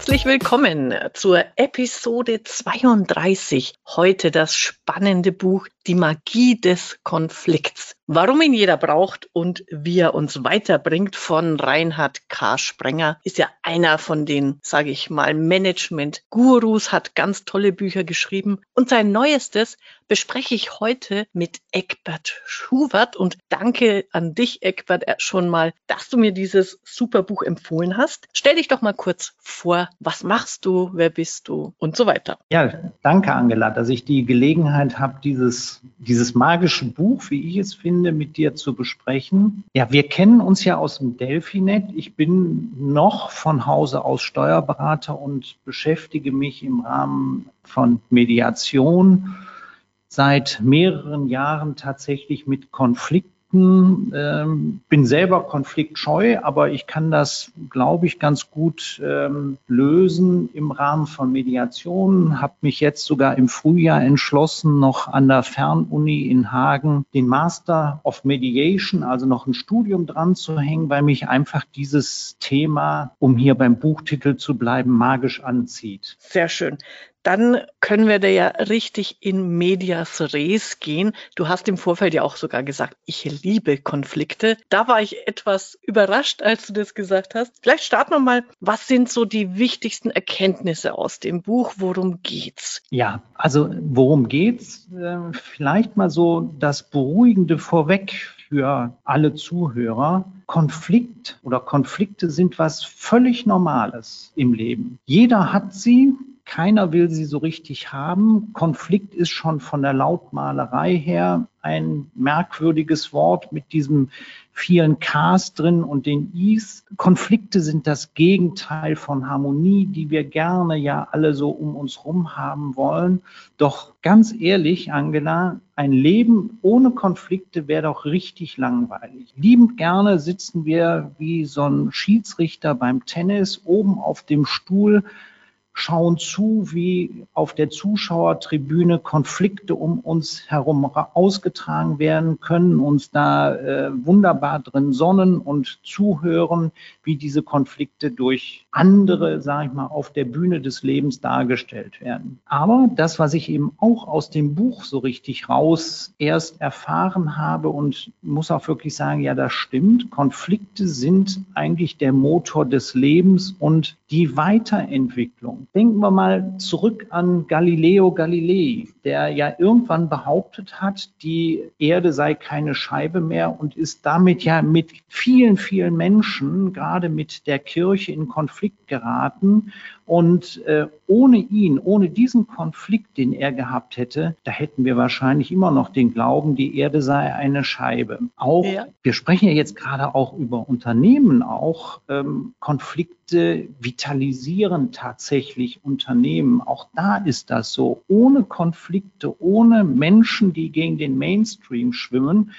Herzlich willkommen zur Episode 32. Heute das spannende Buch Die Magie des Konflikts. Warum ihn jeder braucht und wie er uns weiterbringt von Reinhard K. Sprenger ist ja einer von den, sage ich mal, Management-Gurus, hat ganz tolle Bücher geschrieben und sein neuestes bespreche ich heute mit Eckbert Schubert und danke an dich, Eckbert, schon mal, dass du mir dieses super Buch empfohlen hast. Stell dich doch mal kurz vor, was machst du, wer bist du und so weiter. Ja, danke, Angela, dass ich die Gelegenheit habe, dieses, dieses magische Buch, wie ich es finde, mit dir zu besprechen. Ja, wir kennen uns ja aus dem Delphinet. Ich bin noch von Hause aus Steuerberater und beschäftige mich im Rahmen von Mediation seit mehreren Jahren tatsächlich mit Konflikten Konflikten, ähm, bin selber konfliktscheu, aber ich kann das, glaube ich, ganz gut ähm, lösen im Rahmen von Mediationen. Habe mich jetzt sogar im Frühjahr entschlossen, noch an der Fernuni in Hagen den Master of Mediation, also noch ein Studium dran zu hängen, weil mich einfach dieses Thema, um hier beim Buchtitel zu bleiben, magisch anzieht. Sehr schön dann können wir da ja richtig in medias res gehen. Du hast im Vorfeld ja auch sogar gesagt, ich liebe Konflikte. Da war ich etwas überrascht, als du das gesagt hast. Vielleicht starten wir mal, was sind so die wichtigsten Erkenntnisse aus dem Buch? Worum geht's? Ja, also worum geht's? Äh, vielleicht mal so das Beruhigende vorweg für alle Zuhörer. Konflikt oder Konflikte sind was völlig Normales im Leben. Jeder hat sie, keiner will sie so richtig haben. Konflikt ist schon von der Lautmalerei her ein merkwürdiges Wort mit diesem vielen Ks drin und den Is. Konflikte sind das Gegenteil von Harmonie, die wir gerne ja alle so um uns rum haben wollen. Doch ganz ehrlich, Angela, ein Leben ohne Konflikte wäre doch richtig langweilig. Liebend gerne sitzen wir wie so ein Schiedsrichter beim Tennis oben auf dem Stuhl schauen zu, wie auf der Zuschauertribüne Konflikte um uns herum ausgetragen werden, können uns da äh, wunderbar drin sonnen und zuhören, wie diese Konflikte durch andere, sage ich mal, auf der Bühne des Lebens dargestellt werden. Aber das, was ich eben auch aus dem Buch so richtig raus erst erfahren habe und muss auch wirklich sagen, ja, das stimmt. Konflikte sind eigentlich der Motor des Lebens und die Weiterentwicklung. Denken wir mal zurück an Galileo Galilei, der ja irgendwann behauptet hat, die Erde sei keine Scheibe mehr und ist damit ja mit vielen, vielen Menschen, gerade mit der Kirche in Konflikt geraten. Und äh, ohne ihn, ohne diesen Konflikt, den er gehabt hätte, da hätten wir wahrscheinlich immer noch den Glauben, die Erde sei eine Scheibe. Auch, ja. wir sprechen ja jetzt gerade auch über Unternehmen auch, ähm, Konflikte vitalisieren tatsächlich Unternehmen. Auch da ist das so. Ohne Konflikte, ohne Menschen, die gegen den Mainstream schwimmen,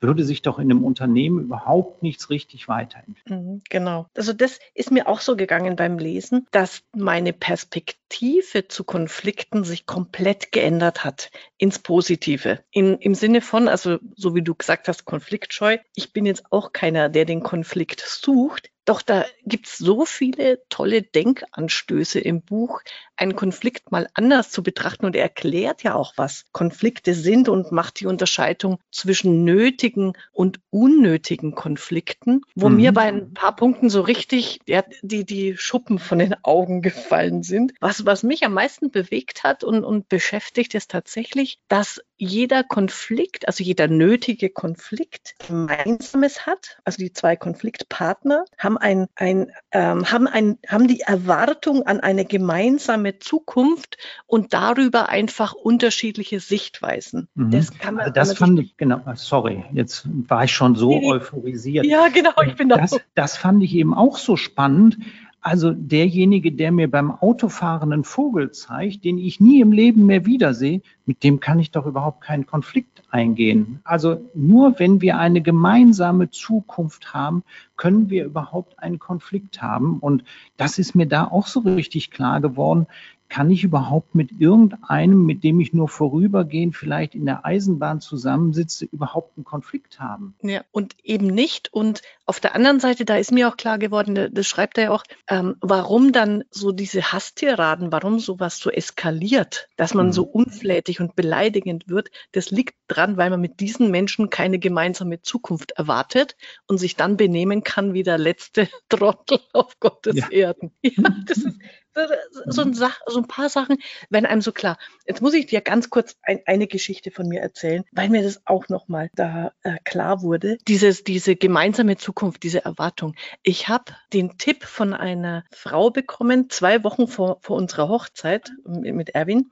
würde sich doch in einem Unternehmen überhaupt nichts richtig weiterentwickeln. Mhm, genau. Also das ist mir auch so gegangen beim Lesen, dass meine Perspektive zu Konflikten sich komplett geändert hat ins Positive. In, Im Sinne von, also so wie du gesagt hast, konfliktscheu. Ich bin jetzt auch keiner, der den Konflikt sucht. Doch da gibt es so viele tolle Denkanstöße im Buch, einen Konflikt mal anders zu betrachten. Und er erklärt ja auch, was Konflikte sind und macht die Unterscheidung zwischen nötigen und unnötigen Konflikten, wo mhm. mir bei ein paar Punkten so richtig ja, die, die Schuppen von den Augen gefallen sind. Was, was mich am meisten bewegt hat und, und beschäftigt, ist tatsächlich, dass jeder Konflikt, also jeder nötige Konflikt Gemeinsames hat. Also die zwei Konfliktpartner haben ein, ein, ähm, haben ein, haben die Erwartung an eine gemeinsame Zukunft und darüber einfach unterschiedliche Sichtweisen. Mhm. Das kann man. Also das fand ich, genau, sorry, jetzt war ich schon so euphorisiert. Ja, genau, ich bin das. Das fand ich eben auch so spannend. Also derjenige, der mir beim Autofahrenden Vogel zeigt, den ich nie im Leben mehr wiedersehe, mit dem kann ich doch überhaupt keinen Konflikt eingehen. Also nur wenn wir eine gemeinsame Zukunft haben, können wir überhaupt einen Konflikt haben. Und das ist mir da auch so richtig klar geworden kann ich überhaupt mit irgendeinem, mit dem ich nur vorübergehend vielleicht in der Eisenbahn zusammensitze, überhaupt einen Konflikt haben? Ja, und eben nicht. Und auf der anderen Seite, da ist mir auch klar geworden, das schreibt er ja auch, ähm, warum dann so diese Hasstiraden, warum sowas so eskaliert, dass man mhm. so unflätig und beleidigend wird, das liegt dran, weil man mit diesen Menschen keine gemeinsame Zukunft erwartet und sich dann benehmen kann wie der letzte Trottel auf Gottes ja. Erden. Ja, das ist, so ein, Sach, so ein paar Sachen werden einem so klar. Jetzt muss ich dir ganz kurz ein, eine Geschichte von mir erzählen, weil mir das auch nochmal da äh, klar wurde. Dieses, diese gemeinsame Zukunft, diese Erwartung. Ich habe den Tipp von einer Frau bekommen, zwei Wochen vor, vor unserer Hochzeit mit Erwin.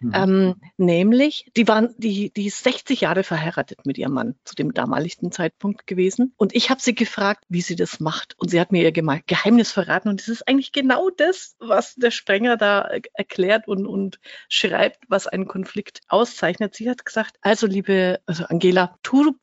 Mhm. Ähm, nämlich, die waren, die, die ist 60 Jahre verheiratet mit ihrem Mann zu dem damaligen Zeitpunkt gewesen. Und ich habe sie gefragt, wie sie das macht. Und sie hat mir ihr Geheimnis verraten. Und es ist eigentlich genau das, was der Sprenger da erklärt und, und schreibt, was einen Konflikt auszeichnet. Sie hat gesagt, also liebe, also Angela, tu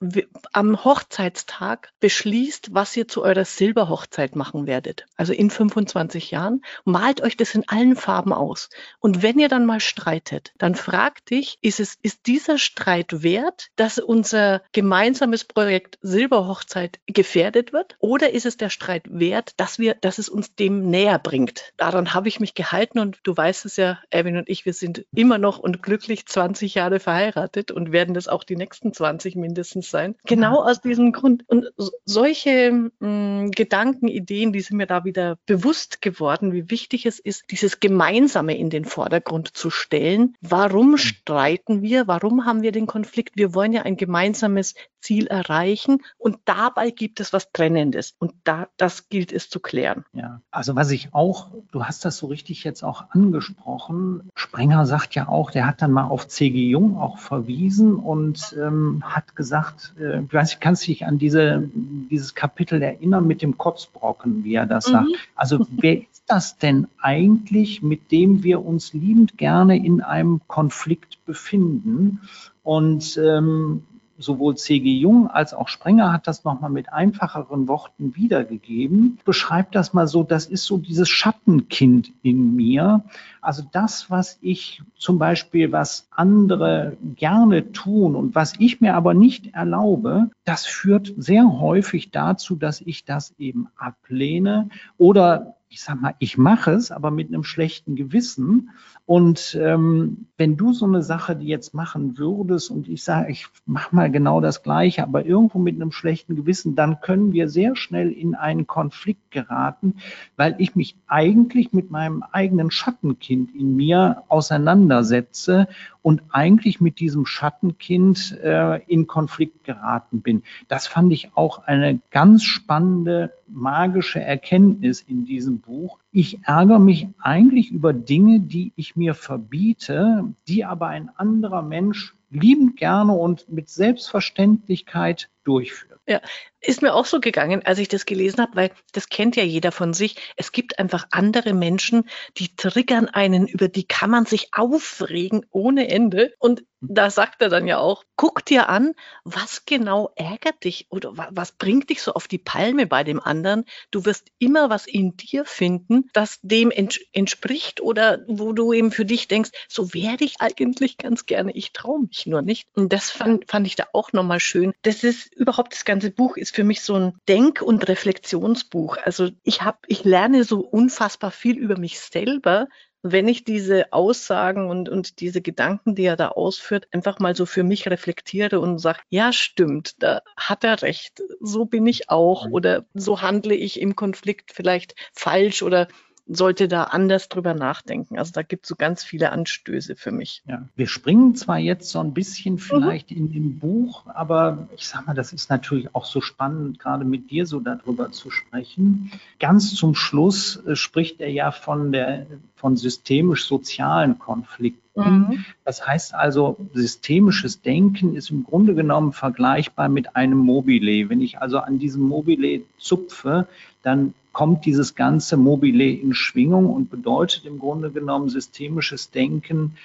am Hochzeitstag beschließt, was ihr zu eurer Silberhochzeit machen werdet. Also in 25 Jahren. Malt euch das in allen Farben aus. Und wenn ihr dann mal streitet, dann fragt dich, ist es, ist dieser Streit wert, dass unser gemeinsames Projekt Silberhochzeit gefährdet wird? Oder ist es der Streit wert, dass wir, dass es uns dem näher bringt? Daran habe ich mich gehalten und du weißt es ja, Erwin und ich, wir sind immer noch und glücklich 20 Jahre verheiratet und werden das auch die nächsten 20 mindestens sein. Genau aus diesem Grund. Und solche mh, hm, Gedanken, Ideen, die sind mir da wieder bewusst geworden, wie wichtig es ist, dieses Gemeinsame in den Vordergrund zu stellen. Warum mhm. streiten wir? Warum haben wir den Konflikt? Wir wollen ja ein gemeinsames Ziel erreichen und dabei gibt es was Trennendes und da, das gilt es zu klären. Ja, also was ich auch, du hast das so richtig jetzt auch angesprochen. Sprenger sagt ja auch, der hat dann mal auf C.G. Jung auch verwiesen und ähm, hat gesagt, äh, ich weiß, kannst dich an diese, dieses Kapitel erinnern mit dem Kotzbrocken, wie er das mhm. sagt. Also wer ist das denn eigentlich, mit dem wir uns liebend gerne in einem Konflikt befinden? Und ähm, sowohl C.G. Jung als auch Sprenger hat das nochmal mit einfacheren Worten wiedergegeben. Beschreibt das mal so, das ist so dieses Schattenkind in mir. Also das, was ich zum Beispiel, was andere gerne tun und was ich mir aber nicht erlaube, das führt sehr häufig dazu, dass ich das eben ablehne oder ich sag mal, ich mache es, aber mit einem schlechten Gewissen. Und ähm, wenn du so eine Sache die jetzt machen würdest und ich sage, ich mache mal genau das Gleiche, aber irgendwo mit einem schlechten Gewissen, dann können wir sehr schnell in einen Konflikt geraten, weil ich mich eigentlich mit meinem eigenen Schattenkind in mir auseinandersetze und eigentlich mit diesem Schattenkind äh, in Konflikt geraten bin. Das fand ich auch eine ganz spannende, magische Erkenntnis in diesem Buch. Ich ärgere mich eigentlich über Dinge, die ich mir verbiete, die aber ein anderer Mensch liebend gerne und mit Selbstverständlichkeit durchführt. Ja, ist mir auch so gegangen, als ich das gelesen habe, weil das kennt ja jeder von sich. Es gibt einfach andere Menschen, die triggern einen, über die kann man sich aufregen ohne Ende. Und da sagt er dann ja auch, guck dir an, was genau ärgert dich oder was bringt dich so auf die Palme bei dem anderen. Du wirst immer was in dir finden, das dem ents entspricht oder wo du eben für dich denkst, so wäre ich eigentlich ganz gerne, ich traue mich nur nicht. Und das fand, fand ich da auch nochmal schön. Das ist überhaupt, das ganze Buch ist für mich so ein Denk- und Reflexionsbuch. Also ich habe, ich lerne so unfassbar viel über mich selber, wenn ich diese Aussagen und, und diese Gedanken, die er da ausführt, einfach mal so für mich reflektiere und sage, ja, stimmt, da hat er recht, so bin ich auch mhm. oder so handle ich im Konflikt vielleicht falsch oder sollte da anders drüber nachdenken. Also da gibt es so ganz viele Anstöße für mich. Ja, wir springen zwar jetzt so ein bisschen vielleicht mhm. in dem Buch, aber ich sag mal, das ist natürlich auch so spannend, gerade mit dir so darüber zu sprechen. Ganz zum Schluss äh, spricht er ja von der von systemisch-sozialen Konflikten. Mhm. Das heißt also, systemisches Denken ist im Grunde genommen vergleichbar mit einem Mobile. Wenn ich also an diesem Mobile zupfe, dann kommt dieses ganze Mobile in Schwingung und bedeutet im Grunde genommen systemisches Denken.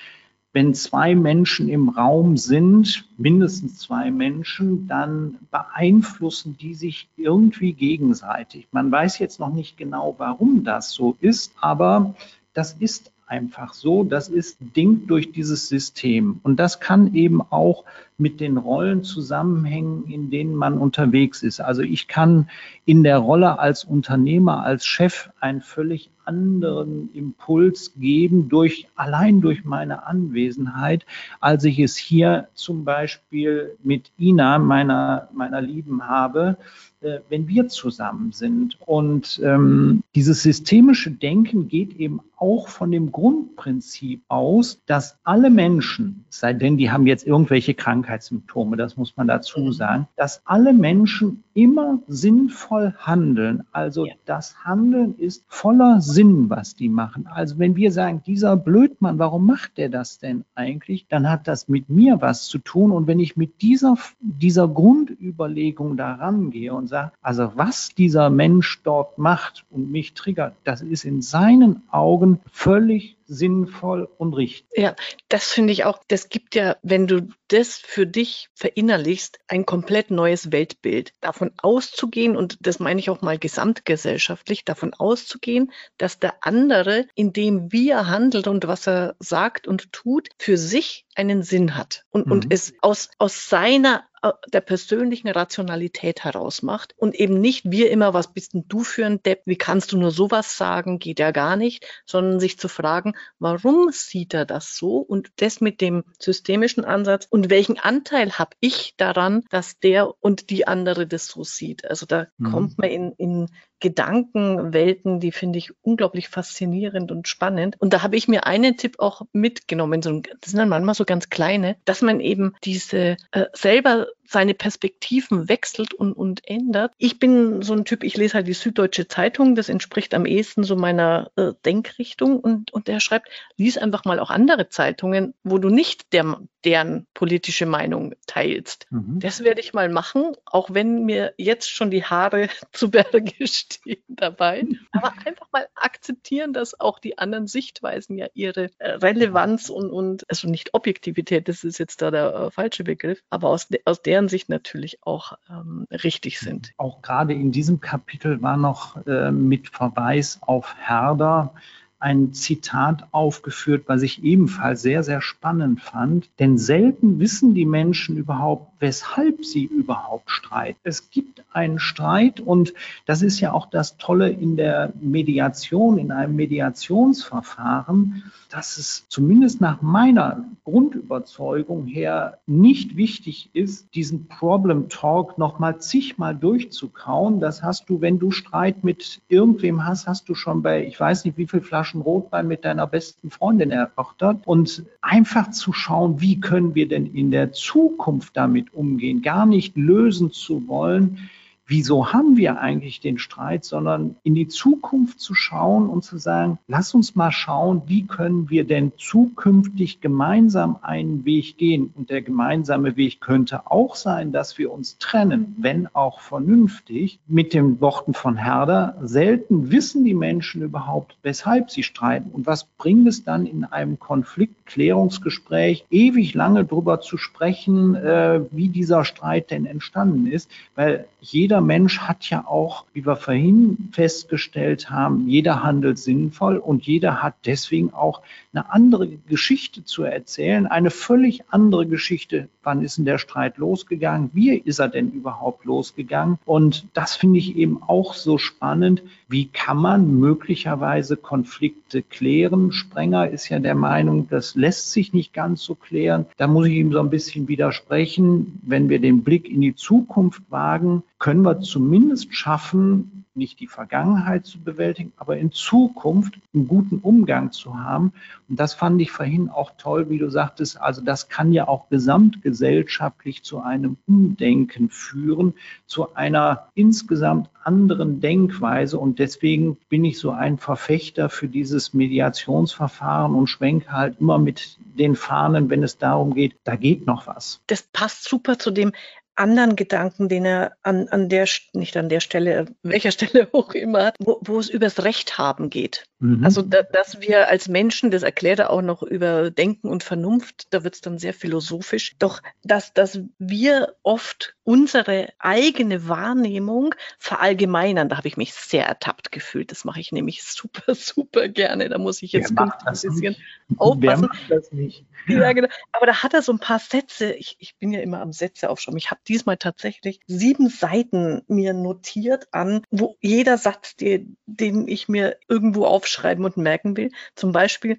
Wenn zwei Menschen im Raum sind, mindestens zwei Menschen, dann beeinflussen die sich irgendwie gegenseitig. Man weiß jetzt noch nicht genau, warum das so ist, aber das ist einfach so. Das ist Ding durch dieses System. Und das kann eben auch mit den Rollen zusammenhängen, in denen man unterwegs ist. Also ich kann in der Rolle als Unternehmer, als Chef einen völlig anderen Impuls geben durch, allein durch meine Anwesenheit, als ich es hier zum Beispiel mit Ina, meiner, meiner Lieben habe, äh, wenn wir zusammen sind. Und ähm, dieses systemische Denken geht eben auch von dem Grundprinzip aus, dass alle Menschen, sei denn die haben jetzt irgendwelche Krankheitssymptome, das muss man dazu sagen, dass alle Menschen immer sinnvoll handeln. Also ja. das Handeln ist voller Sinn, was die machen. Also wenn wir sagen, dieser Blödmann, warum macht der das denn eigentlich? Dann hat das mit mir was zu tun. Und wenn ich mit dieser, dieser Grundüberlegung da rangehe und sage, also was dieser Mensch dort macht und mich triggert, das ist in seinen Augen völlig sinnvoll und richtig. Ja, das finde ich auch, das gibt ja, wenn du das für dich verinnerlichst, ein komplett neues Weltbild. Davon auszugehen, und das meine ich auch mal gesamtgesellschaftlich, davon auszugehen, dass der andere, in dem wie er handelt und was er sagt und tut, für sich einen Sinn hat und, mhm. und es aus, aus seiner der persönlichen Rationalität heraus macht und eben nicht wir immer, was bist denn du für ein Depp, wie kannst du nur sowas sagen, geht ja gar nicht, sondern sich zu fragen, warum sieht er das so und das mit dem systemischen Ansatz und welchen Anteil habe ich daran, dass der und die andere das so sieht. Also da mhm. kommt man in, in Gedankenwelten, die finde ich unglaublich faszinierend und spannend. Und da habe ich mir einen Tipp auch mitgenommen. Das sind dann manchmal so ganz kleine, dass man eben diese äh, selber seine Perspektiven wechselt und, und ändert. Ich bin so ein Typ, ich lese halt die Süddeutsche Zeitung, das entspricht am ehesten so meiner äh, Denkrichtung und, und der schreibt, lies einfach mal auch andere Zeitungen, wo du nicht der, deren politische Meinung teilst. Mhm. Das werde ich mal machen, auch wenn mir jetzt schon die Haare zu Berge stehen dabei. Aber einfach mal akzeptieren, dass auch die anderen Sichtweisen ja ihre äh, Relevanz und, und also nicht Objektivität, das ist jetzt da der äh, falsche Begriff, aber aus, de, aus der deren Sicht natürlich auch ähm, richtig sind. Auch gerade in diesem Kapitel war noch äh, mit Verweis auf Herder ein Zitat aufgeführt, was ich ebenfalls sehr, sehr spannend fand. Denn selten wissen die Menschen überhaupt, weshalb sie überhaupt streiten. Es gibt einen Streit und das ist ja auch das Tolle in der Mediation, in einem Mediationsverfahren, dass es zumindest nach meiner Grundüberzeugung her nicht wichtig ist, diesen Problem Talk nochmal zigmal durchzukauen. Das hast du, wenn du Streit mit irgendwem hast, hast du schon bei, ich weiß nicht, wie viel Flaschen Rotwein mit deiner besten Freundin erörtert. Und einfach zu schauen, wie können wir denn in der Zukunft damit umgehen, gar nicht lösen zu wollen, wieso haben wir eigentlich den Streit, sondern in die Zukunft zu schauen und zu sagen, lass uns mal schauen, wie können wir denn zukünftig gemeinsam einen Weg gehen. Und der gemeinsame Weg könnte auch sein, dass wir uns trennen, wenn auch vernünftig. Mit den Worten von Herder, selten wissen die Menschen überhaupt, weshalb sie streiten und was bringt es dann in einem Konfliktklärungsgespräch, ewig lange darüber zu sprechen, äh, wie dieser Streit denn entstanden ist, weil jeder Mensch hat ja auch, wie wir vorhin festgestellt haben, jeder handelt sinnvoll und jeder hat deswegen auch eine andere Geschichte zu erzählen, eine völlig andere Geschichte. Wann ist denn der Streit losgegangen? Wie ist er denn überhaupt losgegangen? Und das finde ich eben auch so spannend. Wie kann man möglicherweise Konflikte klären? Sprenger ist ja der Meinung, das lässt sich nicht ganz so klären. Da muss ich ihm so ein bisschen widersprechen. Wenn wir den Blick in die Zukunft wagen, können wir zumindest schaffen, nicht die Vergangenheit zu bewältigen, aber in Zukunft einen guten Umgang zu haben. Und das fand ich vorhin auch toll, wie du sagtest, also das kann ja auch gesamtgesellschaftlich zu einem Umdenken führen, zu einer insgesamt anderen Denkweise. Und deswegen bin ich so ein Verfechter für dieses Mediationsverfahren und schwenke halt immer mit den Fahnen, wenn es darum geht, da geht noch was. Das passt super zu dem, anderen Gedanken, den er an, an der, nicht an der Stelle, welcher Stelle auch immer, wo, wo es übers Recht haben geht. Mhm. Also, da, dass wir als Menschen, das erklärt er auch noch über Denken und Vernunft, da wird es dann sehr philosophisch, doch dass, dass wir oft unsere eigene Wahrnehmung verallgemeinern, da habe ich mich sehr ertappt gefühlt. Das mache ich nämlich super, super gerne. Da muss ich jetzt ein bisschen aufpassen. Wer macht das nicht? Ja, genau. Aber da hat er so ein paar Sätze. Ich, ich bin ja immer am Sätze aufschreiben. Ich habe diesmal tatsächlich sieben Seiten mir notiert an, wo jeder Satz, den, den ich mir irgendwo aufschreiben und merken will. Zum Beispiel,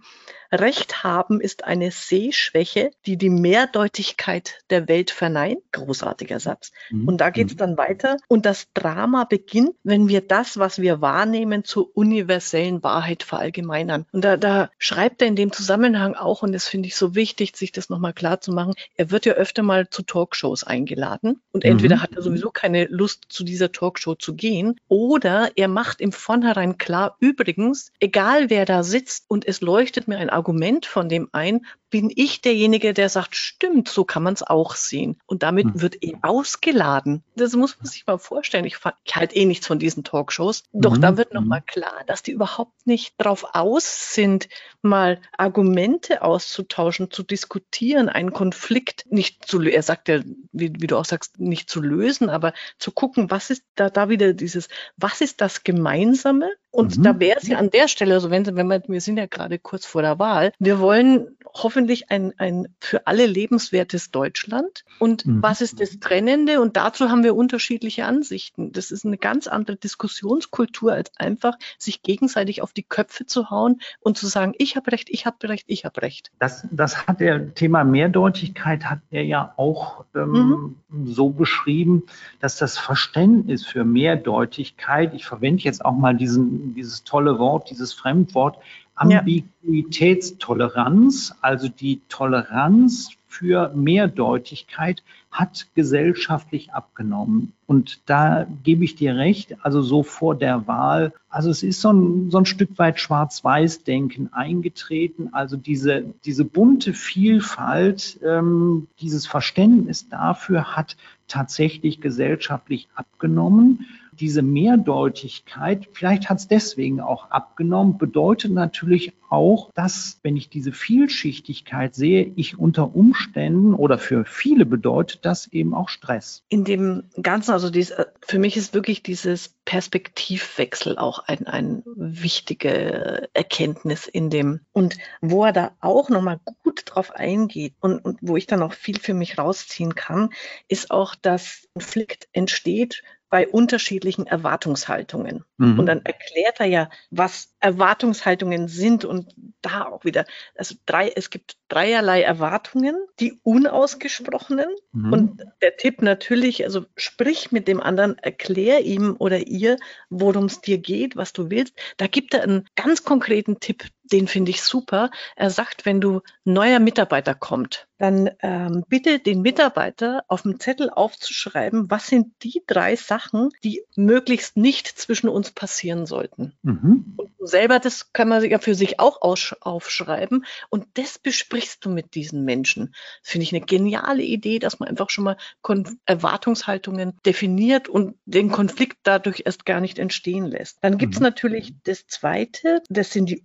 Recht haben ist eine Sehschwäche, die die Mehrdeutigkeit der Welt verneint. Großartiger Satz. Mhm. Und da geht es mhm. dann weiter. Und das Drama beginnt, wenn wir das, was wir wahrnehmen, zur universellen Wahrheit verallgemeinern. Und da, da schreibt er in dem Zusammenhang auch, und das finde ich so wichtig, sich das nochmal klar zu machen, er wird ja öfter mal zu Talkshows eingeladen. Und entweder mhm. hat er sowieso keine Lust, zu dieser Talkshow zu gehen, oder er macht im Vornherein klar, übrigens, egal wer da sitzt und es leuchtet mir ein Argument von dem ein, bin ich derjenige, der sagt, stimmt, so kann man es auch sehen. Und damit hm. wird eh ausgeladen. Das muss man sich mal vorstellen. Ich, ich halte eh nichts von diesen Talkshows. Doch mhm. da wird nochmal mhm. klar, dass die überhaupt nicht drauf aus sind, mal Argumente auszutauschen, zu diskutieren, einen Konflikt nicht zu, er sagt ja, wie, wie du auch sagst, nicht zu lösen, aber zu gucken, was ist da, da wieder dieses, was ist das Gemeinsame? Und mhm. da wäre es ja an der Stelle, also wenn, wenn wir, wir sind ja gerade kurz vor der Wahl, wir wollen hoffentlich ein, ein für alle lebenswertes Deutschland. Und mhm. was ist das Trennende? Und dazu haben wir unterschiedliche Ansichten. Das ist eine ganz andere Diskussionskultur, als einfach sich gegenseitig auf die Köpfe zu hauen und zu sagen, ich habe recht, ich habe recht, ich habe recht. Das, das hat der Thema Mehrdeutigkeit hat er ja auch ähm, mhm. so beschrieben, dass das Verständnis für Mehrdeutigkeit, ich verwende jetzt auch mal diesen, dieses tolle Wort, dieses Fremdwort, Ambiguitätstoleranz, also die Toleranz für Mehrdeutigkeit, hat gesellschaftlich abgenommen. Und da gebe ich dir recht, also so vor der Wahl, also es ist so ein, so ein Stück weit Schwarz-Weiß-Denken eingetreten, also diese, diese bunte Vielfalt, ähm, dieses Verständnis dafür hat tatsächlich gesellschaftlich abgenommen diese Mehrdeutigkeit, vielleicht hat es deswegen auch abgenommen, bedeutet natürlich auch, dass, wenn ich diese Vielschichtigkeit sehe, ich unter Umständen oder für viele bedeutet das eben auch Stress. In dem Ganzen, also dies, äh, für mich ist wirklich dieses Perspektivwechsel auch ein, ein wichtige Erkenntnis in dem. Und wo er da auch nochmal gut drauf eingeht und, und wo ich dann auch viel für mich rausziehen kann, ist auch, dass Konflikt entsteht bei unterschiedlichen Erwartungshaltungen. Mhm. Und dann erklärt er ja, was Erwartungshaltungen sind und da auch wieder, also drei, es gibt dreierlei Erwartungen, die unausgesprochenen. Mhm. Und der Tipp natürlich, also sprich mit dem anderen, erklär ihm oder ihr, worum es dir geht, was du willst. Da gibt er einen ganz konkreten Tipp, den finde ich super. Er sagt, wenn du neuer Mitarbeiter kommt, dann ähm, bitte den Mitarbeiter auf dem Zettel aufzuschreiben, was sind die drei Sachen, die möglichst nicht zwischen uns passieren sollten. Mhm. Und selber, das kann man ja für sich auch aufschreiben und das besprichst du mit diesen Menschen. Das finde ich eine geniale Idee, dass man einfach schon mal Kon Erwartungshaltungen definiert und den Konflikt dadurch erst gar nicht entstehen lässt. Dann gibt es mhm. natürlich das Zweite, das sind die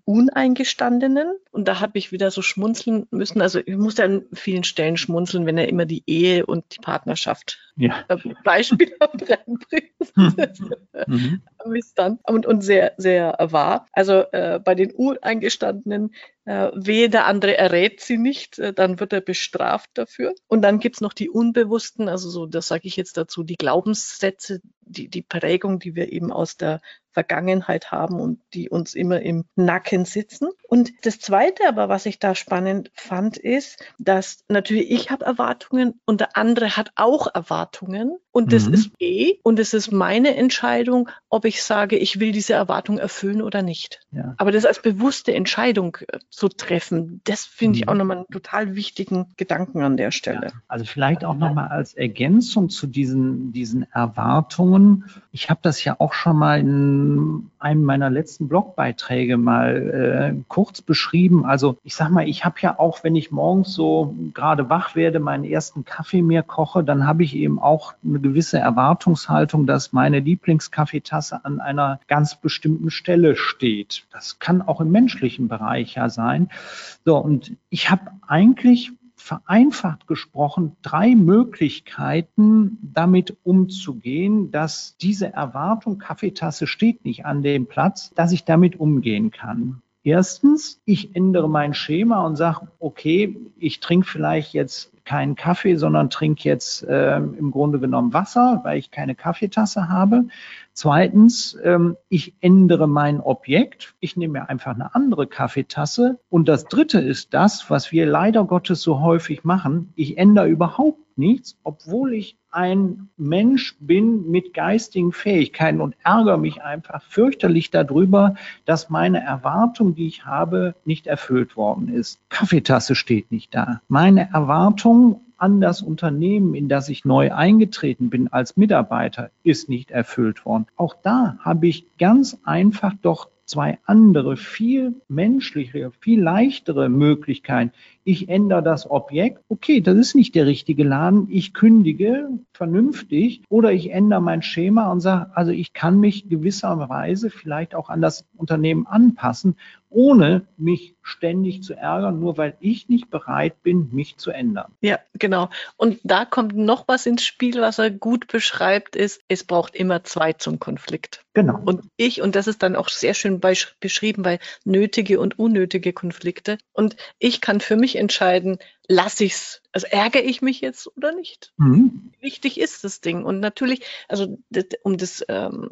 Uneingestandenen und da habe ich wieder so schmunzeln müssen. Also ich muss an vielen Stellen schmunzeln, wenn er immer die Ehe und die Partnerschaft ja. Beispiel reinbringt. Mhm. und, und sehr, sehr wahr. Also äh, bei den Uneingestandenen äh, wehe, der andere errät sie nicht, äh, dann wird er bestraft dafür. Und dann gibt's noch die Unbewussten, also so, das sage ich jetzt dazu, die Glaubenssätze, die, die Prägung, die wir eben aus der Vergangenheit haben und die uns immer im Nacken sitzen. Und das Zweite aber, was ich da spannend fand, ist, dass natürlich ich habe Erwartungen und der andere hat auch Erwartungen und das mhm. ist eh und es ist meine Entscheidung, ob ich sage, ich will diese Erwartung erfüllen oder nicht. Ja. Aber das als bewusste Entscheidung äh, so treffen. Das finde ich mhm. auch nochmal einen total wichtigen Gedanken an der Stelle. Ja, also vielleicht auch nochmal als Ergänzung zu diesen, diesen Erwartungen. Ich habe das ja auch schon mal in einem meiner letzten Blogbeiträge mal äh, kurz beschrieben. Also ich sag mal, ich habe ja auch, wenn ich morgens so gerade wach werde, meinen ersten Kaffee mir koche, dann habe ich eben auch eine gewisse Erwartungshaltung, dass meine Lieblingskaffeetasse an einer ganz bestimmten Stelle steht. Das kann auch im menschlichen Bereich ja sein. So, und ich habe eigentlich vereinfacht gesprochen drei Möglichkeiten, damit umzugehen, dass diese Erwartung, Kaffeetasse steht nicht an dem Platz, dass ich damit umgehen kann. Erstens, ich ändere mein Schema und sage, okay, ich trinke vielleicht jetzt keinen Kaffee, sondern trinke jetzt äh, im Grunde genommen Wasser, weil ich keine Kaffeetasse habe. Zweitens, ähm, ich ändere mein Objekt. Ich nehme mir einfach eine andere Kaffeetasse. Und das Dritte ist das, was wir leider Gottes so häufig machen. Ich ändere überhaupt nichts, obwohl ich ein Mensch bin mit geistigen Fähigkeiten und ärgere mich einfach fürchterlich darüber, dass meine Erwartung, die ich habe, nicht erfüllt worden ist. Kaffeetasse steht nicht da. Meine Erwartung an das Unternehmen, in das ich neu eingetreten bin als Mitarbeiter, ist nicht erfüllt worden. Auch da habe ich ganz einfach doch zwei andere, viel menschlichere, viel leichtere Möglichkeiten. Ich ändere das Objekt. Okay, das ist nicht der richtige Laden. Ich kündige vernünftig oder ich ändere mein Schema und sage, also ich kann mich gewisserweise vielleicht auch an das Unternehmen anpassen, ohne mich ständig zu ärgern, nur weil ich nicht bereit bin, mich zu ändern. Ja, genau. Und da kommt noch was ins Spiel, was er gut beschreibt, ist, es braucht immer zwei zum Konflikt. Genau. Und ich, und das ist dann auch sehr schön beschrieben bei nötige und unnötige Konflikte. Und ich kann für mich entscheiden, lasse ich es, also ärgere ich mich jetzt oder nicht? Mhm. Wichtig ist das Ding. Und natürlich, also um das ähm,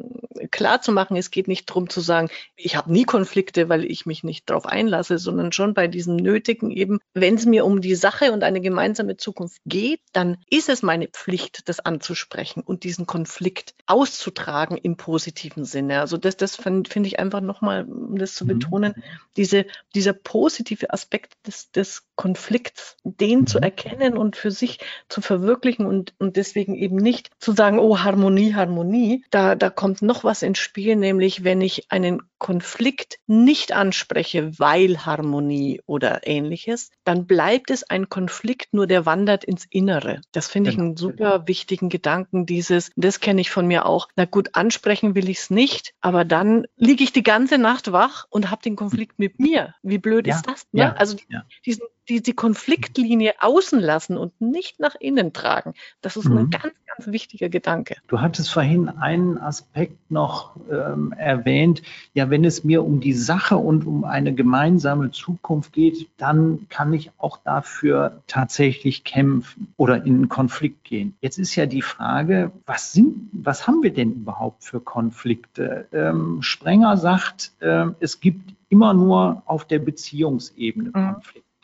klar zu machen, es geht nicht darum zu sagen, ich habe nie Konflikte, weil ich mich nicht darauf einlasse, sondern schon bei diesem Nötigen eben, wenn es mir um die Sache und eine gemeinsame Zukunft geht, dann ist es meine Pflicht, das anzusprechen und diesen Konflikt auszutragen im positiven Sinne. Also das, das finde find ich einfach nochmal, um das zu mhm. betonen, diese, dieser positive Aspekt des, des Konflikts den mhm. zu erkennen und für sich zu verwirklichen und, und deswegen eben nicht zu sagen, oh, Harmonie, Harmonie. Da, da kommt noch was ins Spiel, nämlich wenn ich einen Konflikt nicht anspreche, weil Harmonie oder ähnliches, dann bleibt es ein Konflikt, nur der wandert ins Innere. Das finde ich genau. einen super wichtigen Gedanken, dieses, das kenne ich von mir auch. Na gut, ansprechen will ich es nicht, aber dann liege ich die ganze Nacht wach und habe den Konflikt mit mir. Wie blöd ja, ist das? Ne? Ja, also ja. diesen die, die Konfliktlinie außen lassen und nicht nach innen tragen. Das ist mhm. ein ganz, ganz wichtiger Gedanke. Du hattest vorhin einen Aspekt noch ähm, erwähnt. Ja, wenn es mir um die Sache und um eine gemeinsame Zukunft geht, dann kann ich auch dafür tatsächlich kämpfen oder in einen Konflikt gehen. Jetzt ist ja die Frage, was sind, was haben wir denn überhaupt für Konflikte? Ähm, Sprenger sagt, äh, es gibt immer nur auf der Beziehungsebene mhm.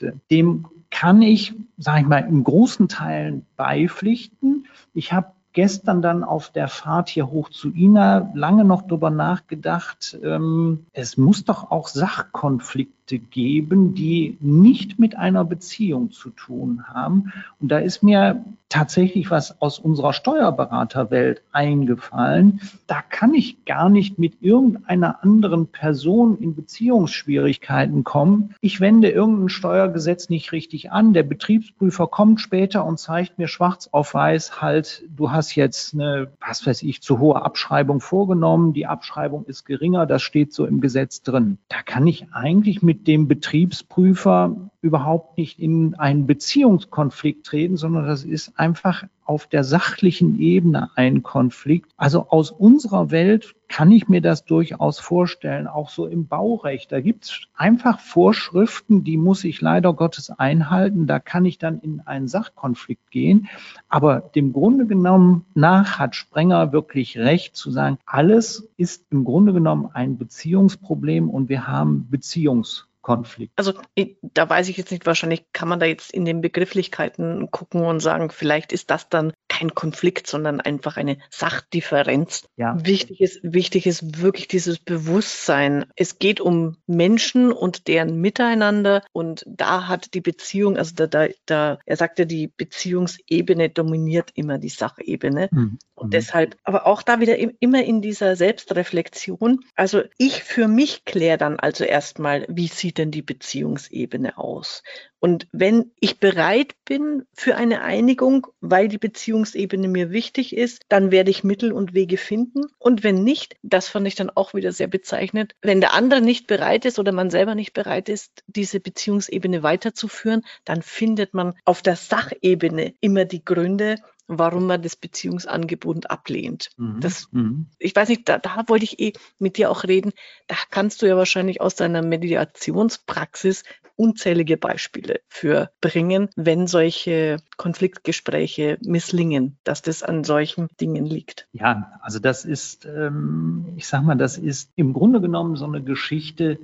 Konflikte. Dem kann ich, sage ich mal, in großen Teilen beipflichten. Ich habe gestern dann auf der Fahrt hier hoch zu Ina lange noch drüber nachgedacht. Ähm, es muss doch auch Sachkonflikte geben, die nicht mit einer Beziehung zu tun haben. Und da ist mir tatsächlich was aus unserer Steuerberaterwelt eingefallen. Da kann ich gar nicht mit irgendeiner anderen Person in Beziehungsschwierigkeiten kommen. Ich wende irgendein Steuergesetz nicht richtig an. Der Betriebsprüfer kommt später und zeigt mir schwarz auf weiß halt, du hast jetzt eine, was weiß ich, zu hohe Abschreibung vorgenommen. Die Abschreibung ist geringer. Das steht so im Gesetz drin. Da kann ich eigentlich mit dem Betriebsprüfer überhaupt nicht in einen Beziehungskonflikt treten, sondern das ist einfach auf der sachlichen Ebene ein Konflikt. Also aus unserer Welt kann ich mir das durchaus vorstellen, auch so im Baurecht. Da gibt es einfach Vorschriften, die muss ich leider Gottes einhalten. Da kann ich dann in einen Sachkonflikt gehen. Aber dem Grunde genommen nach hat Sprenger wirklich recht zu sagen, alles ist im Grunde genommen ein Beziehungsproblem und wir haben Beziehungs Konflikt? Also da weiß ich jetzt nicht, wahrscheinlich kann man da jetzt in den Begrifflichkeiten gucken und sagen, vielleicht ist das dann kein Konflikt, sondern einfach eine Sachdifferenz. Ja. Wichtig ist, wichtig ist wirklich dieses Bewusstsein. Es geht um Menschen und deren Miteinander und da hat die Beziehung, also da, da, da er sagte, die Beziehungsebene dominiert immer die Sachebene. Mhm. Und mhm. deshalb, aber auch da wieder immer in dieser Selbstreflexion. Also ich für mich kläre dann also erstmal, wie sieht denn die Beziehungsebene aus? Und wenn ich bereit bin für eine Einigung, weil die Beziehungsebene mir wichtig ist, dann werde ich Mittel und Wege finden. Und wenn nicht, das fand ich dann auch wieder sehr bezeichnet, wenn der andere nicht bereit ist oder man selber nicht bereit ist, diese Beziehungsebene weiterzuführen, dann findet man auf der Sachebene immer die Gründe, warum man das Beziehungsangebot ablehnt. Mhm. Das, mhm. Ich weiß nicht, da, da wollte ich eh mit dir auch reden. Da kannst du ja wahrscheinlich aus deiner Mediationspraxis unzählige Beispiele für bringen, wenn solche Konfliktgespräche misslingen, dass das an solchen Dingen liegt. Ja, also das ist, ähm, ich sag mal, das ist im Grunde genommen so eine Geschichte,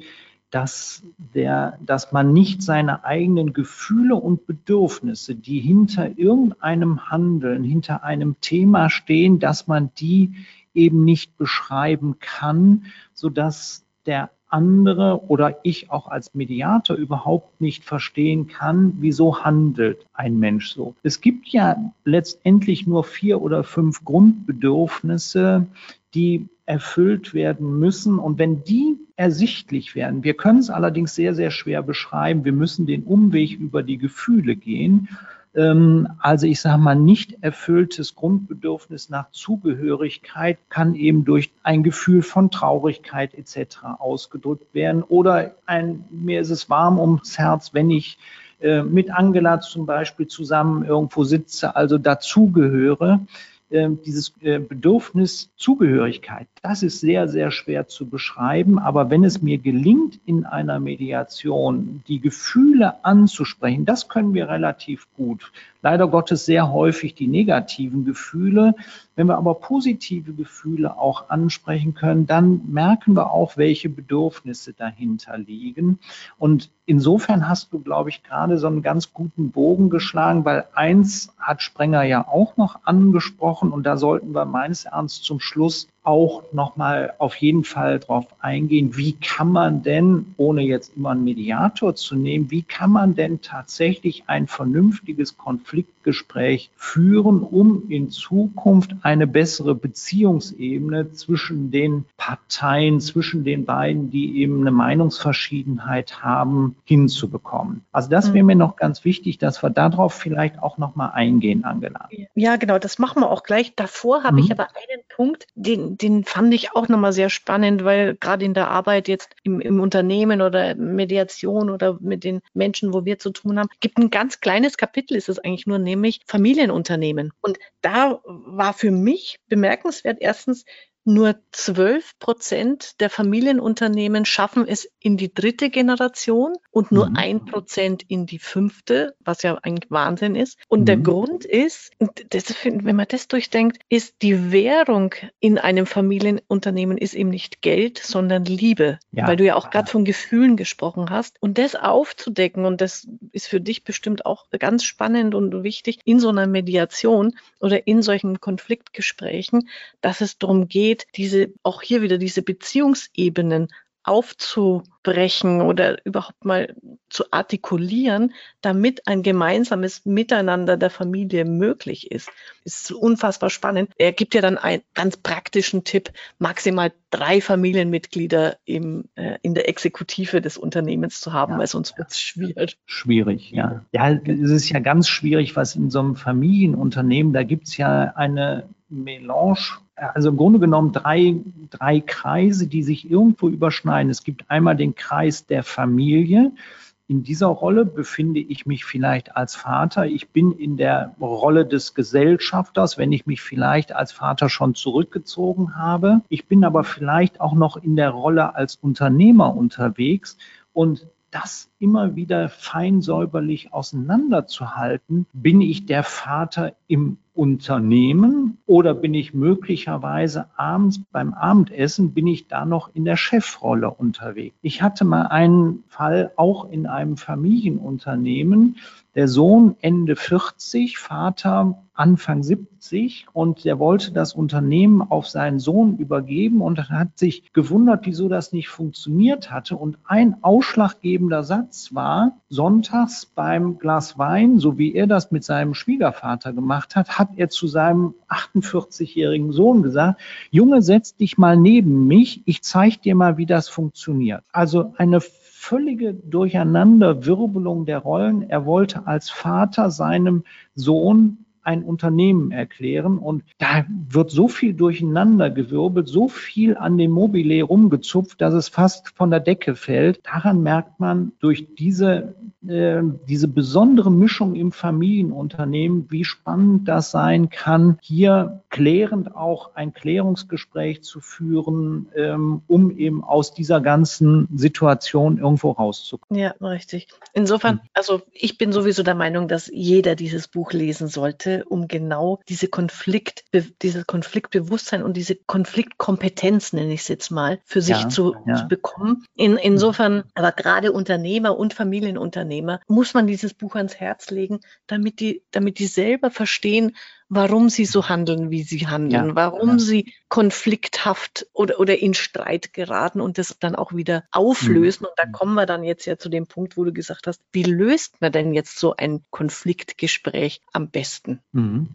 dass, der, dass man nicht seine eigenen Gefühle und Bedürfnisse, die hinter irgendeinem Handeln, hinter einem Thema stehen, dass man die eben nicht beschreiben kann, sodass der andere oder ich auch als Mediator überhaupt nicht verstehen kann, wieso handelt ein Mensch so. Es gibt ja letztendlich nur vier oder fünf Grundbedürfnisse, die erfüllt werden müssen. Und wenn die ersichtlich werden, wir können es allerdings sehr, sehr schwer beschreiben, wir müssen den Umweg über die Gefühle gehen. Ähm, also ich sage mal, nicht erfülltes Grundbedürfnis nach Zugehörigkeit kann eben durch ein Gefühl von Traurigkeit etc. ausgedrückt werden. Oder ein, mir ist es warm ums Herz, wenn ich äh, mit Angela zum Beispiel zusammen irgendwo sitze, also dazugehöre. Ähm, dieses äh, Bedürfnis Zugehörigkeit, das ist sehr, sehr schwer zu beschreiben. Aber wenn es mir gelingt, in einer Mediation die Gefühle anzusprechen, das können wir relativ gut. Leider Gottes sehr häufig die negativen Gefühle. Wenn wir aber positive Gefühle auch ansprechen können, dann merken wir auch, welche Bedürfnisse dahinter liegen. Und insofern hast du, glaube ich, gerade so einen ganz guten Bogen geschlagen, weil eins hat Sprenger ja auch noch angesprochen und da sollten wir meines Erachtens zum Schluss auch nochmal auf jeden Fall drauf eingehen, wie kann man denn, ohne jetzt immer einen Mediator zu nehmen, wie kann man denn tatsächlich ein vernünftiges Konfliktgespräch führen, um in Zukunft eine bessere Beziehungsebene zwischen den Parteien, zwischen den beiden, die eben eine Meinungsverschiedenheit haben, hinzubekommen. Also das wäre mhm. mir noch ganz wichtig, dass wir darauf vielleicht auch nochmal eingehen, Angela. Ja, genau, das machen wir auch gleich. Davor habe mhm. ich aber einen Punkt, den, den fand ich auch nochmal sehr spannend, weil gerade in der Arbeit jetzt im, im Unternehmen oder Mediation oder mit den Menschen, wo wir zu tun haben, gibt ein ganz kleines Kapitel, ist es eigentlich nur, nämlich Familienunternehmen. Und da war für mich bemerkenswert erstens, nur 12 Prozent der Familienunternehmen schaffen es in die dritte Generation und nur mhm. ein Prozent in die fünfte, was ja eigentlich Wahnsinn ist. Und mhm. der Grund ist, das, wenn man das durchdenkt, ist die Währung in einem Familienunternehmen ist eben nicht Geld, sondern Liebe, ja. weil du ja auch gerade von Gefühlen gesprochen hast. Und das aufzudecken, und das ist für dich bestimmt auch ganz spannend und wichtig in so einer Mediation oder in solchen Konfliktgesprächen, dass es darum geht, geht, diese, auch hier wieder diese Beziehungsebenen aufzubrechen oder überhaupt mal zu artikulieren, damit ein gemeinsames Miteinander der Familie möglich ist. Ist unfassbar spannend. Er gibt ja dann einen ganz praktischen Tipp, maximal drei Familienmitglieder im, äh, in der Exekutive des Unternehmens zu haben, ja, weil sonst wird es schwierig. Schwierig, ja. Ja, es ist ja ganz schwierig, was in so einem Familienunternehmen, da gibt es ja eine Melange, also im Grunde genommen drei, drei Kreise, die sich irgendwo überschneiden. Es gibt einmal den Kreis der Familie. In dieser Rolle befinde ich mich vielleicht als Vater. Ich bin in der Rolle des Gesellschafters, wenn ich mich vielleicht als Vater schon zurückgezogen habe. Ich bin aber vielleicht auch noch in der Rolle als Unternehmer unterwegs. Und das immer wieder fein säuberlich auseinanderzuhalten, bin ich der Vater im Unternehmen oder bin ich möglicherweise abends beim Abendessen, bin ich da noch in der Chefrolle unterwegs? Ich hatte mal einen Fall auch in einem Familienunternehmen, der Sohn Ende 40, Vater Anfang 70 und der wollte das Unternehmen auf seinen Sohn übergeben und hat sich gewundert, wieso das nicht funktioniert hatte. Und ein ausschlaggebender Satz war, sonntags beim Glas Wein, so wie er das mit seinem Schwiegervater gemacht hat, hat er zu seinem 48-jährigen Sohn gesagt, Junge, setz dich mal neben mich, ich zeige dir mal, wie das funktioniert. Also eine völlige Durcheinanderwirbelung der Rollen. Er wollte als Vater seinem Sohn ein Unternehmen erklären und da wird so viel durcheinander gewirbelt, so viel an dem Mobile rumgezupft, dass es fast von der Decke fällt. Daran merkt man durch diese, äh, diese besondere Mischung im Familienunternehmen, wie spannend das sein kann, hier klärend auch ein Klärungsgespräch zu führen, ähm, um eben aus dieser ganzen Situation irgendwo rauszukommen. Ja, richtig. Insofern, hm. also ich bin sowieso der Meinung, dass jeder dieses Buch lesen sollte um genau diese Konflikt, dieses Konfliktbewusstsein und diese Konfliktkompetenz, nenne ich es jetzt mal, für sich ja, zu, ja. zu bekommen. In, insofern, aber gerade Unternehmer und Familienunternehmer muss man dieses Buch ans Herz legen, damit die, damit die selber verstehen, warum sie so handeln, wie sie handeln, ja, warum ja. sie konflikthaft oder, oder in Streit geraten und das dann auch wieder auflösen. Mhm. Und da kommen wir dann jetzt ja zu dem Punkt, wo du gesagt hast, wie löst man denn jetzt so ein Konfliktgespräch am besten? Mhm.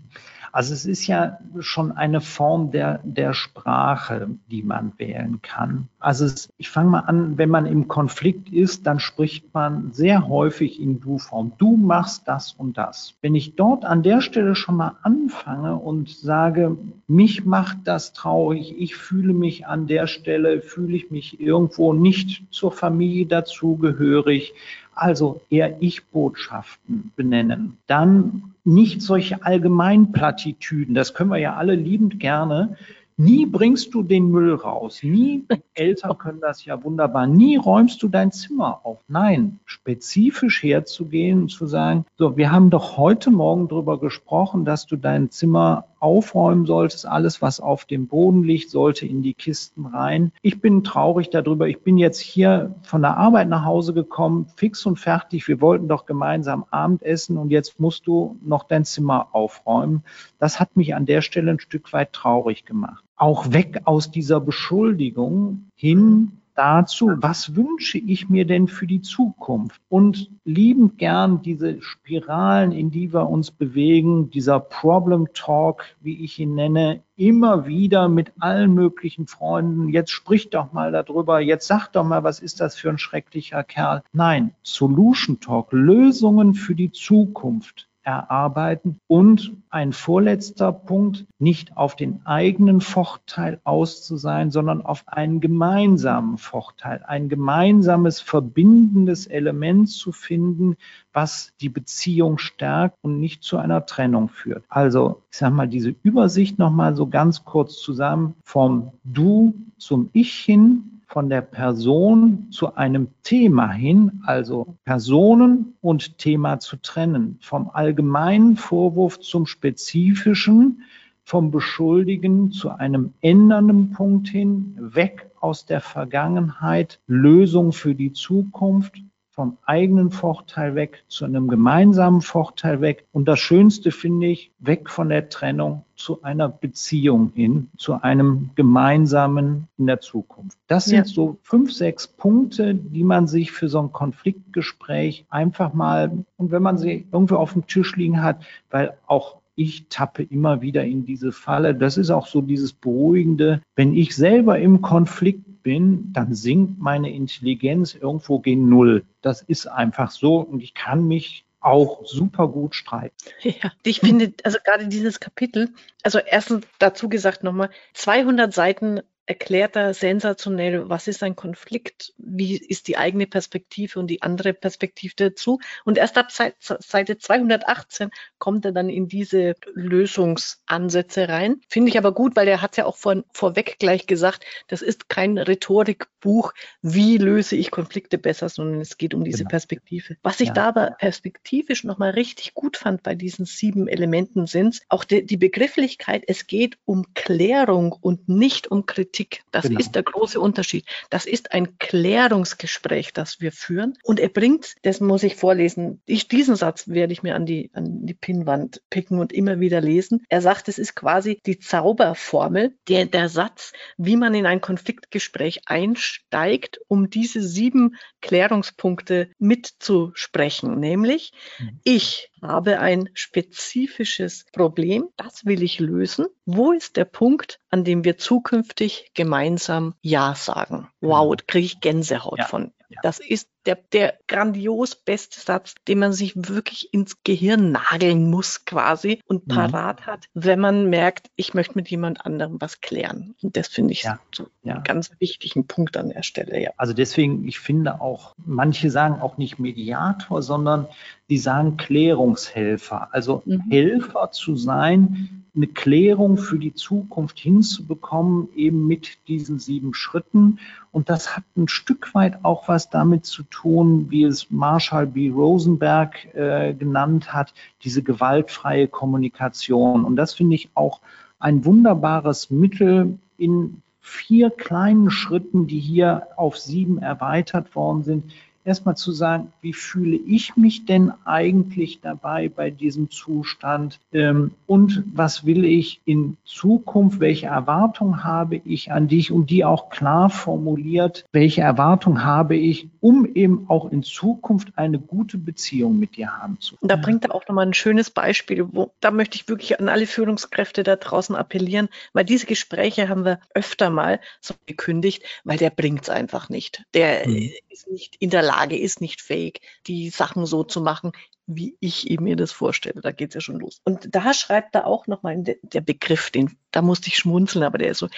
Also es ist ja schon eine Form der, der Sprache, die man wählen kann. Also es, ich fange mal an, wenn man im Konflikt ist, dann spricht man sehr häufig in Du-Form. Du machst das und das. Wenn ich dort an der Stelle schon mal anfange und sage, mich macht das traurig, ich fühle mich an der Stelle, fühle ich mich irgendwo nicht zur Familie dazugehörig, also eher Ich-Botschaften benennen. Dann nicht solche Allgemeinplattitüden, das können wir ja alle liebend gerne. Nie bringst du den Müll raus. Nie, Eltern können das ja wunderbar. Nie räumst du dein Zimmer auf. Nein, spezifisch herzugehen und zu sagen, so, wir haben doch heute Morgen darüber gesprochen, dass du dein Zimmer aufräumen solltest. Alles, was auf dem Boden liegt, sollte in die Kisten rein. Ich bin traurig darüber. Ich bin jetzt hier von der Arbeit nach Hause gekommen, fix und fertig. Wir wollten doch gemeinsam Abendessen und jetzt musst du noch dein Zimmer aufräumen. Das hat mich an der Stelle ein Stück weit traurig gemacht. Auch weg aus dieser Beschuldigung hin dazu, was wünsche ich mir denn für die Zukunft? Und liebend gern diese Spiralen, in die wir uns bewegen, dieser Problem Talk, wie ich ihn nenne, immer wieder mit allen möglichen Freunden. Jetzt sprich doch mal darüber. Jetzt sag doch mal, was ist das für ein schrecklicher Kerl? Nein, Solution Talk, Lösungen für die Zukunft erarbeiten. Und ein vorletzter Punkt, nicht auf den eigenen Vorteil aus zu sein, sondern auf einen gemeinsamen Vorteil, ein gemeinsames verbindendes Element zu finden, was die Beziehung stärkt und nicht zu einer Trennung führt. Also, ich sage mal, diese Übersicht nochmal so ganz kurz zusammen vom Du zum Ich hin, von der Person zu einem Thema hin, also Personen und Thema zu trennen, vom allgemeinen Vorwurf zum spezifischen, vom Beschuldigen zu einem ändernden Punkt hin, weg aus der Vergangenheit, Lösung für die Zukunft, vom eigenen Vorteil weg zu einem gemeinsamen Vorteil weg. Und das Schönste finde ich, weg von der Trennung zu einer Beziehung hin, zu einem gemeinsamen in der Zukunft. Das sind ja. so fünf, sechs Punkte, die man sich für so ein Konfliktgespräch einfach mal, und wenn man sie irgendwo auf dem Tisch liegen hat, weil auch ich tappe immer wieder in diese Falle. Das ist auch so dieses Beruhigende. Wenn ich selber im Konflikt bin, dann sinkt meine Intelligenz irgendwo gegen Null. Das ist einfach so und ich kann mich auch super gut streiten. Ja, ich finde, also gerade dieses Kapitel, also erstens dazu gesagt nochmal, 200 Seiten erklärt er sensationell, was ist ein Konflikt, wie ist die eigene Perspektive und die andere Perspektive dazu. Und erst ab Seite 218 kommt er dann in diese Lösungsansätze rein. Finde ich aber gut, weil er hat ja auch von, vorweg gleich gesagt, das ist kein Rhetorikbuch, wie löse ich Konflikte besser, sondern es geht um diese genau. Perspektive. Was ich ja. da aber perspektivisch nochmal richtig gut fand bei diesen sieben Elementen sind, auch die, die Begrifflichkeit, es geht um Klärung und nicht um Kritik. Das genau. ist der große Unterschied. Das ist ein Klärungsgespräch, das wir führen. Und er bringt, das muss ich vorlesen, ich, diesen Satz werde ich mir an die, an die Pinnwand picken und immer wieder lesen. Er sagt, es ist quasi die Zauberformel, der, der Satz, wie man in ein Konfliktgespräch einsteigt, um diese sieben Klärungspunkte mitzusprechen. Nämlich, mhm. ich habe ein spezifisches Problem, das will ich lösen. Wo ist der Punkt, an dem wir zukünftig gemeinsam Ja sagen? Wow, genau. kriege ich Gänsehaut ja. von. Das ist der, der grandios beste Satz, den man sich wirklich ins Gehirn nageln muss quasi und mhm. parat mhm. hat, wenn man merkt, ich möchte mit jemand anderem was klären. Und das finde ich ja. so ja. einen ganz wichtigen Punkt an der Stelle. Ja. Also deswegen, ich finde auch, manche sagen auch nicht Mediator, sondern die sagen Klärungshelfer. Also mhm. Helfer zu sein, eine Klärung für die Zukunft hinzubekommen, eben mit diesen sieben Schritten. Und das hat ein Stück weit auch was damit zu tun, wie es Marshall B. Rosenberg äh, genannt hat, diese gewaltfreie Kommunikation. Und das finde ich auch ein wunderbares Mittel in vier kleinen Schritten, die hier auf sieben erweitert worden sind, erstmal zu sagen, wie fühle ich mich denn eigentlich dabei bei diesem Zustand ähm, und was will ich in Zukunft, welche Erwartungen habe ich an dich und die auch klar formuliert, welche Erwartungen habe ich, um eben auch in Zukunft eine gute Beziehung mit dir haben zu können. Da bringt er auch nochmal ein schönes Beispiel, wo da möchte ich wirklich an alle Führungskräfte da draußen appellieren, weil diese Gespräche haben wir öfter mal so gekündigt, weil der bringt es einfach nicht. Der hm. ist nicht in der Lage, Lage ist nicht fähig, die Sachen so zu machen, wie ich mir das vorstelle. Da geht es ja schon los. Und da schreibt er auch nochmal der Begriff, den, da musste ich schmunzeln, aber der ist so,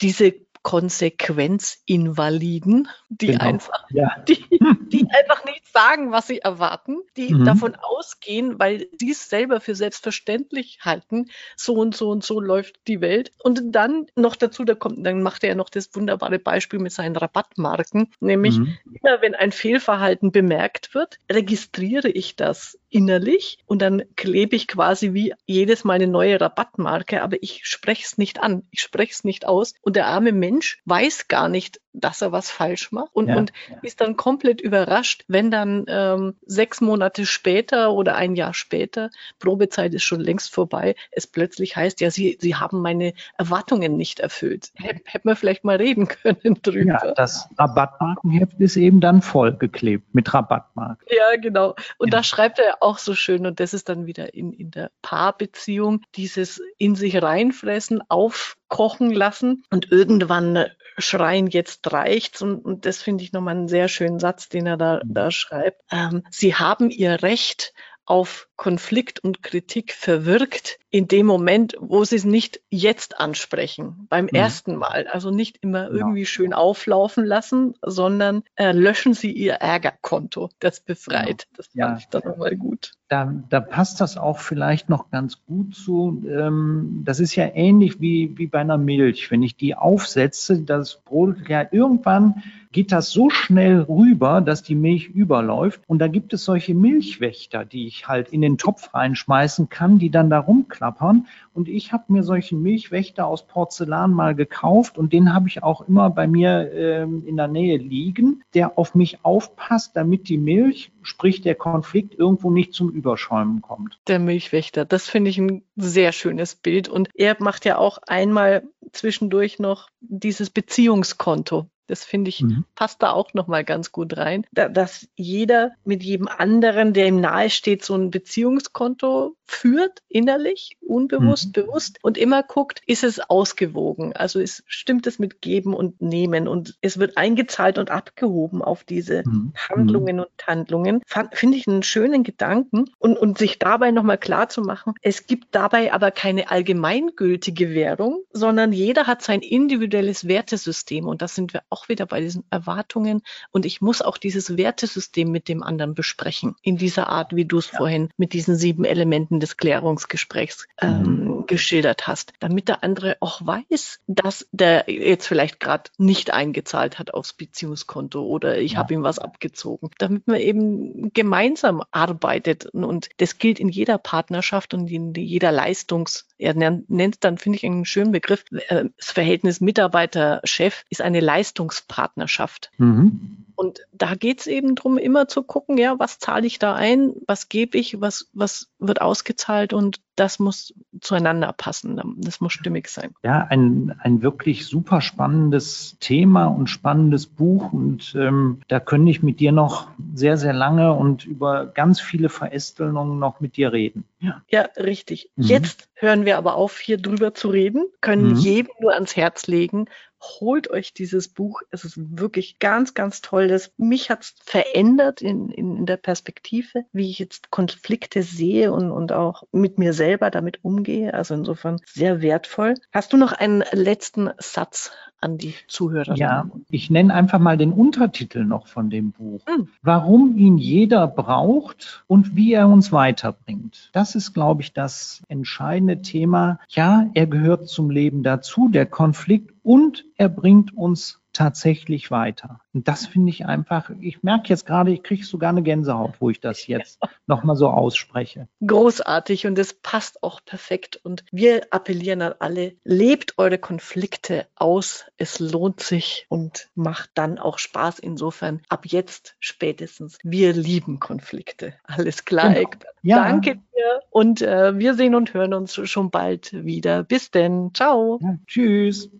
diese Konsequenzinvaliden, die genau. einfach, ja. die, die einfach nicht sagen, was sie erwarten, die mhm. davon ausgehen, weil sie es selber für selbstverständlich halten, so und so und so läuft die Welt. Und dann noch dazu, da kommt, dann macht er ja noch das wunderbare Beispiel mit seinen Rabattmarken, nämlich mhm. immer wenn ein Fehlverhalten bemerkt wird, registriere ich das innerlich und dann klebe ich quasi wie jedes Mal eine neue Rabattmarke, aber ich spreche es nicht an, ich spreche es nicht aus und der arme Mensch weiß gar nicht, dass er was falsch macht und, ja, und ja. ist dann komplett überrascht, wenn dann ähm, sechs Monate später oder ein Jahr später, Probezeit ist schon längst vorbei, es plötzlich heißt, ja, Sie, Sie haben meine Erwartungen nicht erfüllt. Hätten wir vielleicht mal reden können drüber. Ja, das Rabattmarkenheft ist eben dann vollgeklebt mit Rabattmarken. Ja, genau. Und ja. da schreibt er auch so schön, und das ist dann wieder in, in der Paarbeziehung, dieses in sich reinfressen, aufkochen lassen und irgendwann schreien, jetzt reicht's. Und, und das finde ich nochmal einen sehr schönen Satz, den er da, da schreibt. Ähm, Sie haben Ihr Recht auf Konflikt und Kritik verwirkt in dem Moment, wo sie es nicht jetzt ansprechen, beim mhm. ersten Mal. Also nicht immer irgendwie schön auflaufen lassen, sondern äh, löschen sie ihr Ärgerkonto. Das befreit. Genau. Das fand ja. ich dann nochmal gut. Da, da passt das auch vielleicht noch ganz gut zu. Ähm, das ist ja ähnlich wie, wie bei einer Milch. Wenn ich die aufsetze, das Brot ja irgendwann geht das so schnell rüber, dass die Milch überläuft. Und da gibt es solche Milchwächter, die ich halt in den Topf reinschmeißen kann, die dann da rumklappern. Und ich habe mir solchen Milchwächter aus Porzellan mal gekauft und den habe ich auch immer bei mir ähm, in der Nähe liegen, der auf mich aufpasst, damit die Milch, sprich der Konflikt, irgendwo nicht zum Überschäumen kommt. Der Milchwächter, das finde ich ein sehr schönes Bild. Und er macht ja auch einmal zwischendurch noch dieses Beziehungskonto. Das finde ich, mhm. passt da auch nochmal ganz gut rein, da, dass jeder mit jedem anderen, der ihm nahe steht, so ein Beziehungskonto führt, innerlich, unbewusst, mhm. bewusst und immer guckt, ist es ausgewogen? Also ist, stimmt es mit Geben und Nehmen und es wird eingezahlt und abgehoben auf diese mhm. Handlungen und Handlungen. Finde ich einen schönen Gedanken und, und sich dabei nochmal klar zu machen, es gibt dabei aber keine allgemeingültige Währung, sondern jeder hat sein individuelles Wertesystem und das sind wir auch wieder bei diesen Erwartungen und ich muss auch dieses Wertesystem mit dem anderen besprechen in dieser Art, wie du es ja. vorhin mit diesen sieben Elementen des Klärungsgesprächs ähm, mhm. geschildert hast, damit der andere auch weiß, dass der jetzt vielleicht gerade nicht eingezahlt hat aufs Beziehungskonto oder ich ja. habe ihm was abgezogen, damit man eben gemeinsam arbeitet und das gilt in jeder Partnerschaft und in jeder Leistungs, er nennt dann, finde ich, einen schönen Begriff, äh, das Verhältnis Mitarbeiter-Chef ist eine Leistungspartnerschaft. Mhm. Und da geht es eben darum, immer zu gucken, ja, was zahle ich da ein, was gebe ich, was, was wird ausgezahlt und das muss zueinander passen. Das muss stimmig sein. Ja, ein, ein wirklich super spannendes Thema und spannendes Buch. Und ähm, da könnte ich mit dir noch sehr, sehr lange und über ganz viele Verästelungen noch mit dir reden. Ja, ja richtig. Mhm. Jetzt hören wir aber auf, hier drüber zu reden, können mhm. jedem nur ans Herz legen, holt euch dieses Buch. Es ist wirklich ganz, ganz toll. Das, mich hat es verändert in, in, in, der Perspektive, wie ich jetzt Konflikte sehe und, und auch mit mir selber damit umgehe. Also insofern sehr wertvoll. Hast du noch einen letzten Satz an die Zuhörer? Ja, ich nenne einfach mal den Untertitel noch von dem Buch. Hm. Warum ihn jeder braucht und wie er uns weiterbringt. Das ist, glaube ich, das entscheidende Thema. Ja, er gehört zum Leben dazu, der Konflikt, und er bringt uns tatsächlich weiter. Und das finde ich einfach, ich merke jetzt gerade, ich kriege sogar eine Gänsehaut, wo ich das jetzt ja. nochmal so ausspreche. Großartig und es passt auch perfekt. Und wir appellieren an alle, lebt eure Konflikte aus. Es lohnt sich und macht dann auch Spaß. Insofern ab jetzt spätestens. Wir lieben Konflikte. Alles klar. Genau. Ja. Danke dir und äh, wir sehen und hören uns schon bald wieder. Bis denn. Ciao. Ja, tschüss.